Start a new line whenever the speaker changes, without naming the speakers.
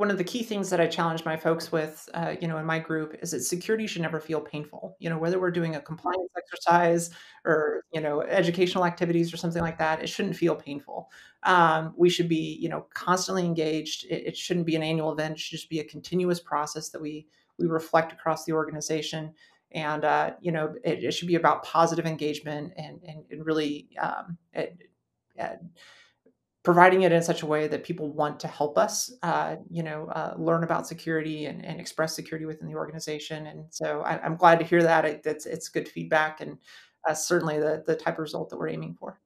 one of the key things that I challenge my folks with, uh, you know, in my group is that security should never feel painful. You know, whether we're doing a compliance exercise or, you know, educational activities or something like that, it shouldn't feel painful. Um, we should be, you know, constantly engaged. It, it shouldn't be an annual event. It should just be a continuous process that we we reflect across the organization. And uh, you know, it, it, should be about positive engagement and and, and really um, it, providing it in such a way that people want to help us, uh, you know, uh, learn about security and, and, express security within the organization. And so I, am glad to hear that. It, it's, it's good feedback and uh, certainly the, the type of result that we're aiming for.